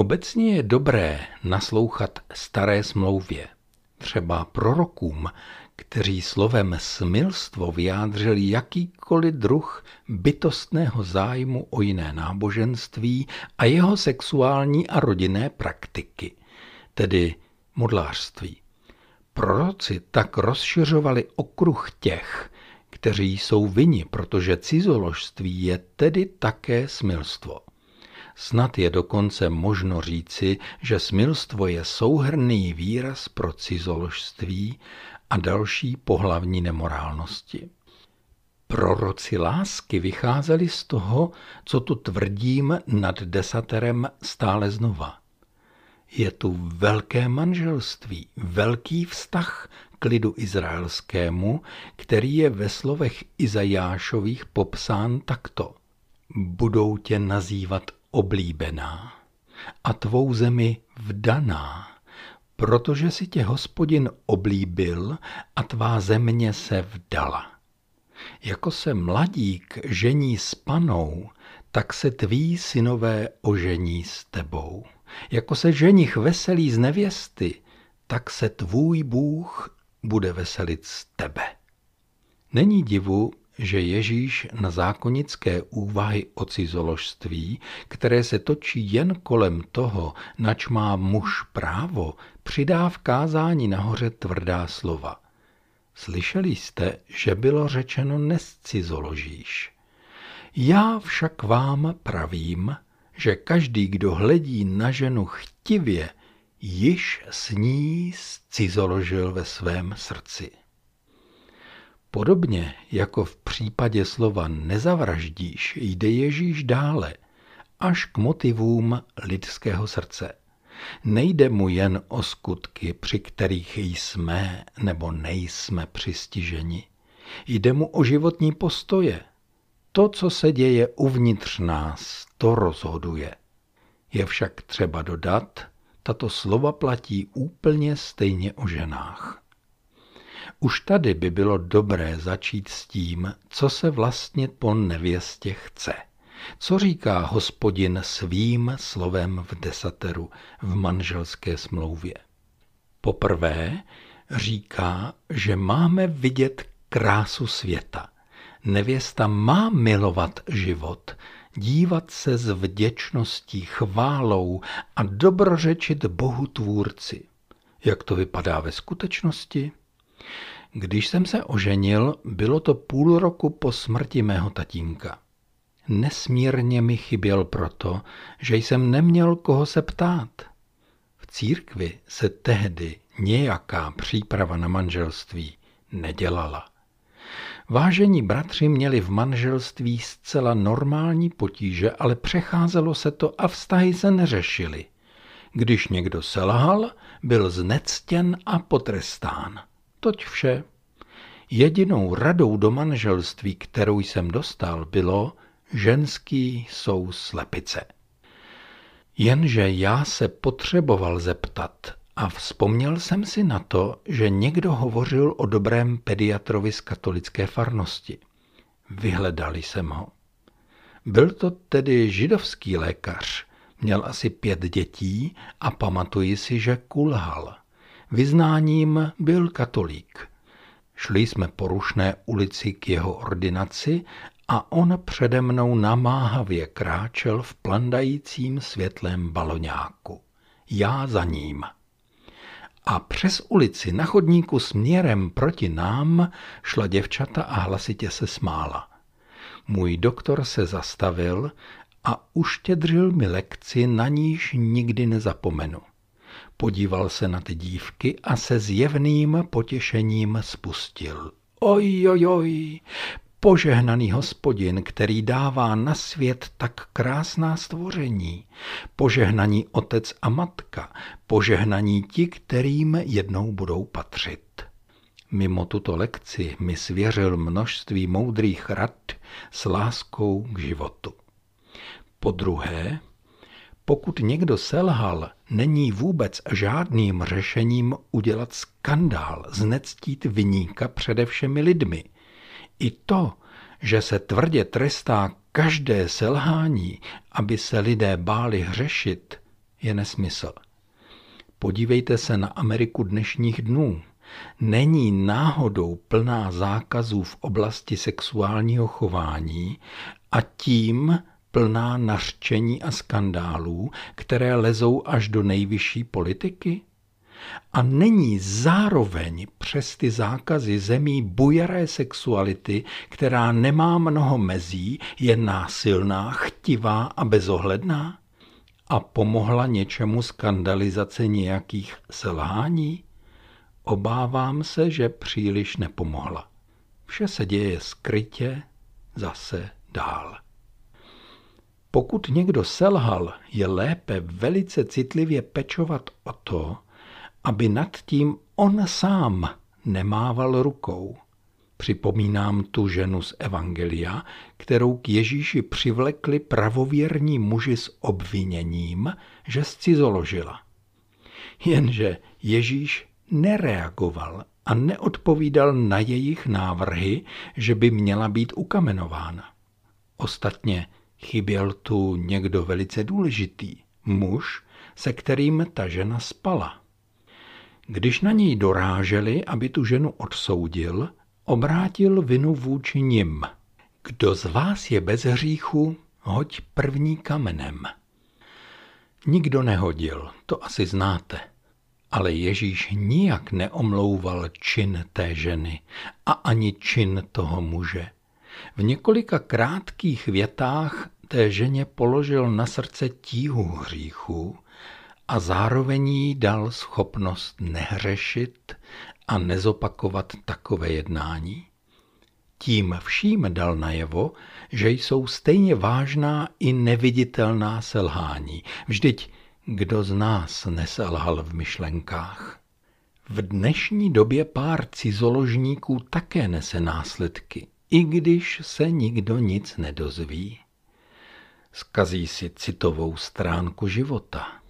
Obecně je dobré naslouchat staré smlouvě, třeba prorokům, kteří slovem smilstvo vyjádřili jakýkoliv druh bytostného zájmu o jiné náboženství a jeho sexuální a rodinné praktiky, tedy modlářství. Proroci tak rozšiřovali okruh těch, kteří jsou vini, protože cizoložství je tedy také smilstvo. Snad je dokonce možno říci, že smilstvo je souhrný výraz pro cizoložství a další pohlavní nemorálnosti. Proroci lásky vycházeli z toho, co tu tvrdím nad desaterem stále znova. Je tu velké manželství, velký vztah k lidu izraelskému, který je ve slovech Izajášových popsán takto. Budou tě nazývat oblíbená a tvou zemi vdaná, protože si tě hospodin oblíbil a tvá země se vdala. Jako se mladík žení s panou, tak se tví synové ožení s tebou. Jako se ženich veselí z nevěsty, tak se tvůj Bůh bude veselit z tebe. Není divu, že Ježíš na zákonické úvahy o cizoložství, které se točí jen kolem toho, nač má muž právo, přidá v kázání nahoře tvrdá slova. Slyšeli jste, že bylo řečeno nescizoložíš. Já však vám pravím, že každý, kdo hledí na ženu chtivě, již s ní scizoložil ve svém srdci. Podobně jako v případě slova nezavraždíš, jde Ježíš dále, až k motivům lidského srdce. Nejde mu jen o skutky, při kterých jsme nebo nejsme přistiženi. Jde mu o životní postoje. To, co se děje uvnitř nás, to rozhoduje. Je však třeba dodat, tato slova platí úplně stejně o ženách. Už tady by bylo dobré začít s tím, co se vlastně po nevěstě chce. Co říká hospodin svým slovem v desateru v manželské smlouvě? Poprvé říká, že máme vidět krásu světa. Nevěsta má milovat život, dívat se s vděčností, chválou a dobrořečit Bohu tvůrci. Jak to vypadá ve skutečnosti? Když jsem se oženil, bylo to půl roku po smrti mého tatínka. Nesmírně mi chyběl proto, že jsem neměl koho se ptát. V církvi se tehdy nějaká příprava na manželství nedělala. Vážení bratři měli v manželství zcela normální potíže, ale přecházelo se to a vztahy se neřešily. Když někdo selhal, byl znectěn a potrestán. Toť vše. Jedinou radou do manželství, kterou jsem dostal, bylo ženský jsou slepice. Jenže já se potřeboval zeptat a vzpomněl jsem si na to, že někdo hovořil o dobrém pediatrovi z katolické farnosti. Vyhledali jsem ho. Byl to tedy židovský lékař, měl asi pět dětí a pamatuji si, že kulhal. Vyznáním byl katolík. Šli jsme po rušné ulici k jeho ordinaci a on přede mnou namáhavě kráčel v plandajícím světlém baloňáku. Já za ním. A přes ulici na chodníku směrem proti nám šla děvčata a hlasitě se smála. Můj doktor se zastavil a uštědřil mi lekci, na níž nikdy nezapomenu. Podíval se na ty dívky a se zjevným potěšením spustil. Oj, oj, oj, Požehnaný hospodin, který dává na svět tak krásná stvoření. Požehnaný otec a matka. Požehnaní ti, kterým jednou budou patřit. Mimo tuto lekci mi svěřil množství moudrých rad s láskou k životu. Po druhé, pokud někdo selhal, není vůbec žádným řešením udělat skandál, znectít vyníka přede všemi lidmi. I to, že se tvrdě trestá každé selhání, aby se lidé báli hřešit, je nesmysl. Podívejte se na Ameriku dnešních dnů. Není náhodou plná zákazů v oblasti sexuálního chování a tím plná nařčení a skandálů, které lezou až do nejvyšší politiky? A není zároveň přes ty zákazy zemí bujaré sexuality, která nemá mnoho mezí, je násilná, chtivá a bezohledná? A pomohla něčemu skandalizace nějakých selhání? Obávám se, že příliš nepomohla. Vše se děje skrytě, zase dál. Pokud někdo selhal, je lépe velice citlivě pečovat o to, aby nad tím on sám nemával rukou. Připomínám tu ženu z Evangelia, kterou k Ježíši přivlekli pravověrní muži s obviněním, že zcizoložila. Jenže Ježíš nereagoval a neodpovídal na jejich návrhy, že by měla být ukamenována. Ostatně chyběl tu někdo velice důležitý, muž, se kterým ta žena spala. Když na něj doráželi, aby tu ženu odsoudil, obrátil vinu vůči nim. Kdo z vás je bez hříchu, hoď první kamenem. Nikdo nehodil, to asi znáte. Ale Ježíš nijak neomlouval čin té ženy a ani čin toho muže. V několika krátkých větách té ženě položil na srdce tíhu hříchů a zároveň jí dal schopnost nehřešit a nezopakovat takové jednání. Tím vším dal najevo, že jsou stejně vážná i neviditelná selhání. Vždyť kdo z nás neselhal v myšlenkách? V dnešní době pár cizoložníků také nese následky, i když se nikdo nic nedozví. Skazí si citovou stránku života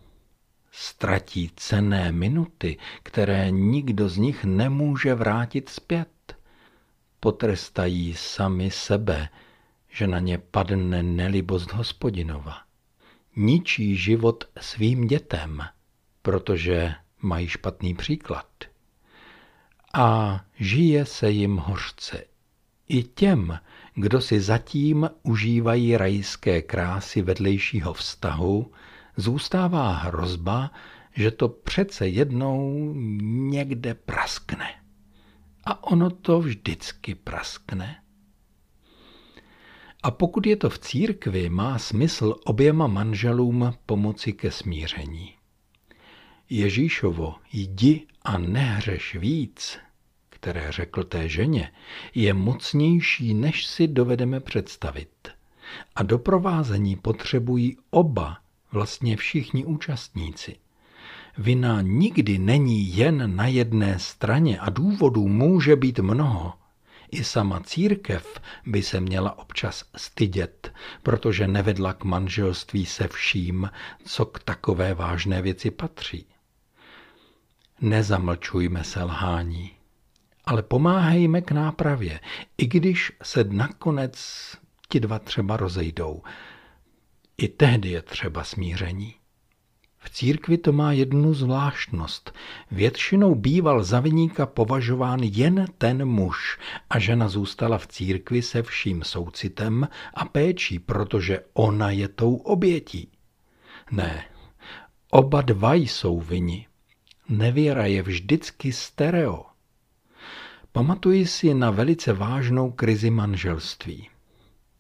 ztratí cené minuty, které nikdo z nich nemůže vrátit zpět. Potrestají sami sebe, že na ně padne nelibost hospodinova. Ničí život svým dětem, protože mají špatný příklad. A žije se jim hořce. I těm, kdo si zatím užívají rajské krásy vedlejšího vztahu, zůstává hrozba, že to přece jednou někde praskne. A ono to vždycky praskne. A pokud je to v církvi, má smysl oběma manželům pomoci ke smíření. Ježíšovo jdi a nehřeš víc, které řekl té ženě, je mocnější, než si dovedeme představit. A doprovázení potřebují oba vlastně všichni účastníci. Vina nikdy není jen na jedné straně a důvodů může být mnoho. I sama církev by se měla občas stydět, protože nevedla k manželství se vším, co k takové vážné věci patří. Nezamlčujme selhání, ale pomáhejme k nápravě, i když se nakonec ti dva třeba rozejdou, i tehdy je třeba smíření. V církvi to má jednu zvláštnost. Většinou býval za vyníka považován jen ten muž a žena zůstala v církvi se vším soucitem a péčí, protože ona je tou obětí. Ne, oba dva jsou vini. Nevěra je vždycky stereo. Pamatuji si na velice vážnou krizi manželství.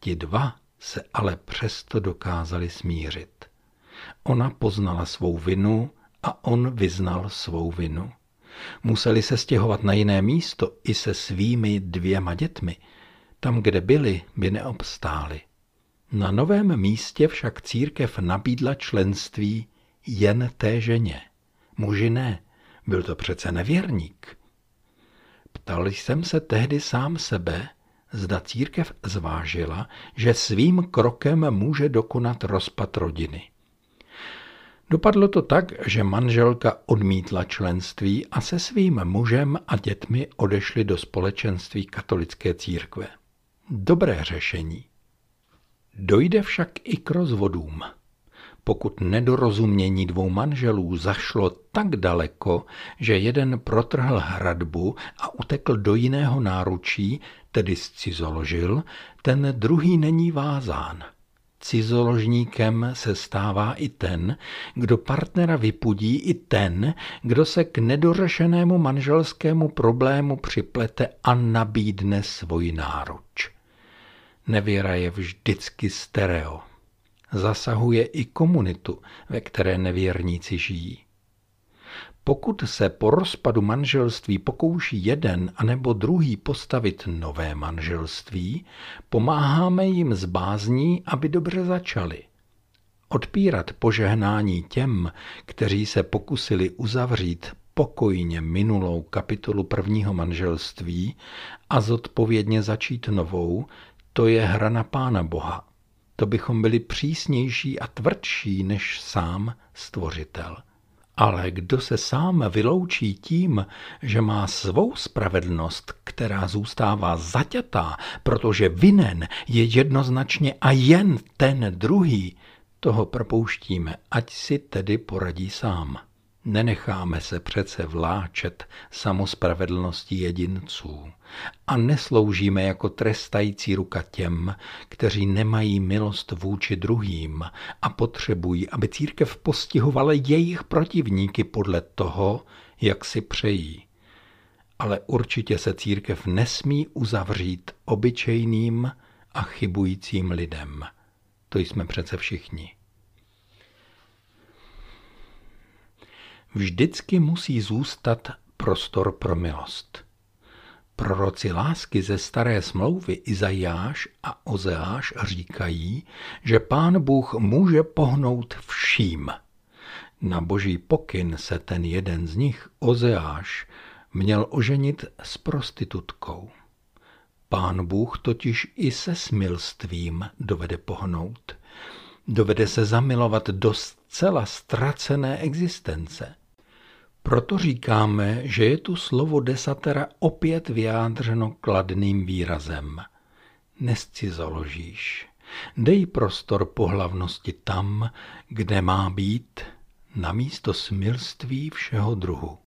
Ti dva se ale přesto dokázali smířit. Ona poznala svou vinu a on vyznal svou vinu. Museli se stěhovat na jiné místo i se svými dvěma dětmi. Tam, kde byli, by neobstáli. Na novém místě však církev nabídla členství jen té ženě. Muži ne, byl to přece nevěrník. Ptal jsem se tehdy sám sebe, zda církev zvážila, že svým krokem může dokonat rozpad rodiny. Dopadlo to tak, že manželka odmítla členství a se svým mužem a dětmi odešli do společenství katolické církve. Dobré řešení. Dojde však i k rozvodům. Pokud nedorozumění dvou manželů zašlo tak daleko, že jeden protrhl hradbu a utekl do jiného náručí, tedy zcizoložil, ten druhý není vázán. Cizoložníkem se stává i ten, kdo partnera vypudí, i ten, kdo se k nedořešenému manželskému problému připlete a nabídne svůj náruč. Nevěra je vždycky stereo. Zasahuje i komunitu, ve které nevěrníci žijí. Pokud se po rozpadu manželství pokouší jeden anebo druhý postavit nové manželství, pomáháme jim z bázní, aby dobře začali. Odpírat požehnání těm, kteří se pokusili uzavřít pokojně minulou kapitolu prvního manželství a zodpovědně začít novou, to je hra na Pána Boha. To bychom byli přísnější a tvrdší než sám Stvořitel. Ale kdo se sám vyloučí tím, že má svou spravedlnost, která zůstává zaťatá, protože vinen je jednoznačně a jen ten druhý, toho propouštíme, ať si tedy poradí sám. Nenecháme se přece vláčet samospravedlností jedinců a nesloužíme jako trestající ruka těm, kteří nemají milost vůči druhým a potřebují, aby církev postihovala jejich protivníky podle toho, jak si přejí. Ale určitě se církev nesmí uzavřít obyčejným a chybujícím lidem. To jsme přece všichni. Vždycky musí zůstat prostor pro milost. Proroci lásky ze staré smlouvy Izajáš a Ozeáš říkají, že pán Bůh může pohnout vším. Na boží pokyn se ten jeden z nich, Ozeáš, měl oženit s prostitutkou. Pán Bůh totiž i se smilstvím dovede pohnout. Dovede se zamilovat do zcela ztracené existence. Proto říkáme, že je tu slovo desatera opět vyjádřeno kladným výrazem. Nescizoložíš. Dej prostor pohlavnosti tam, kde má být, na místo smilství všeho druhu.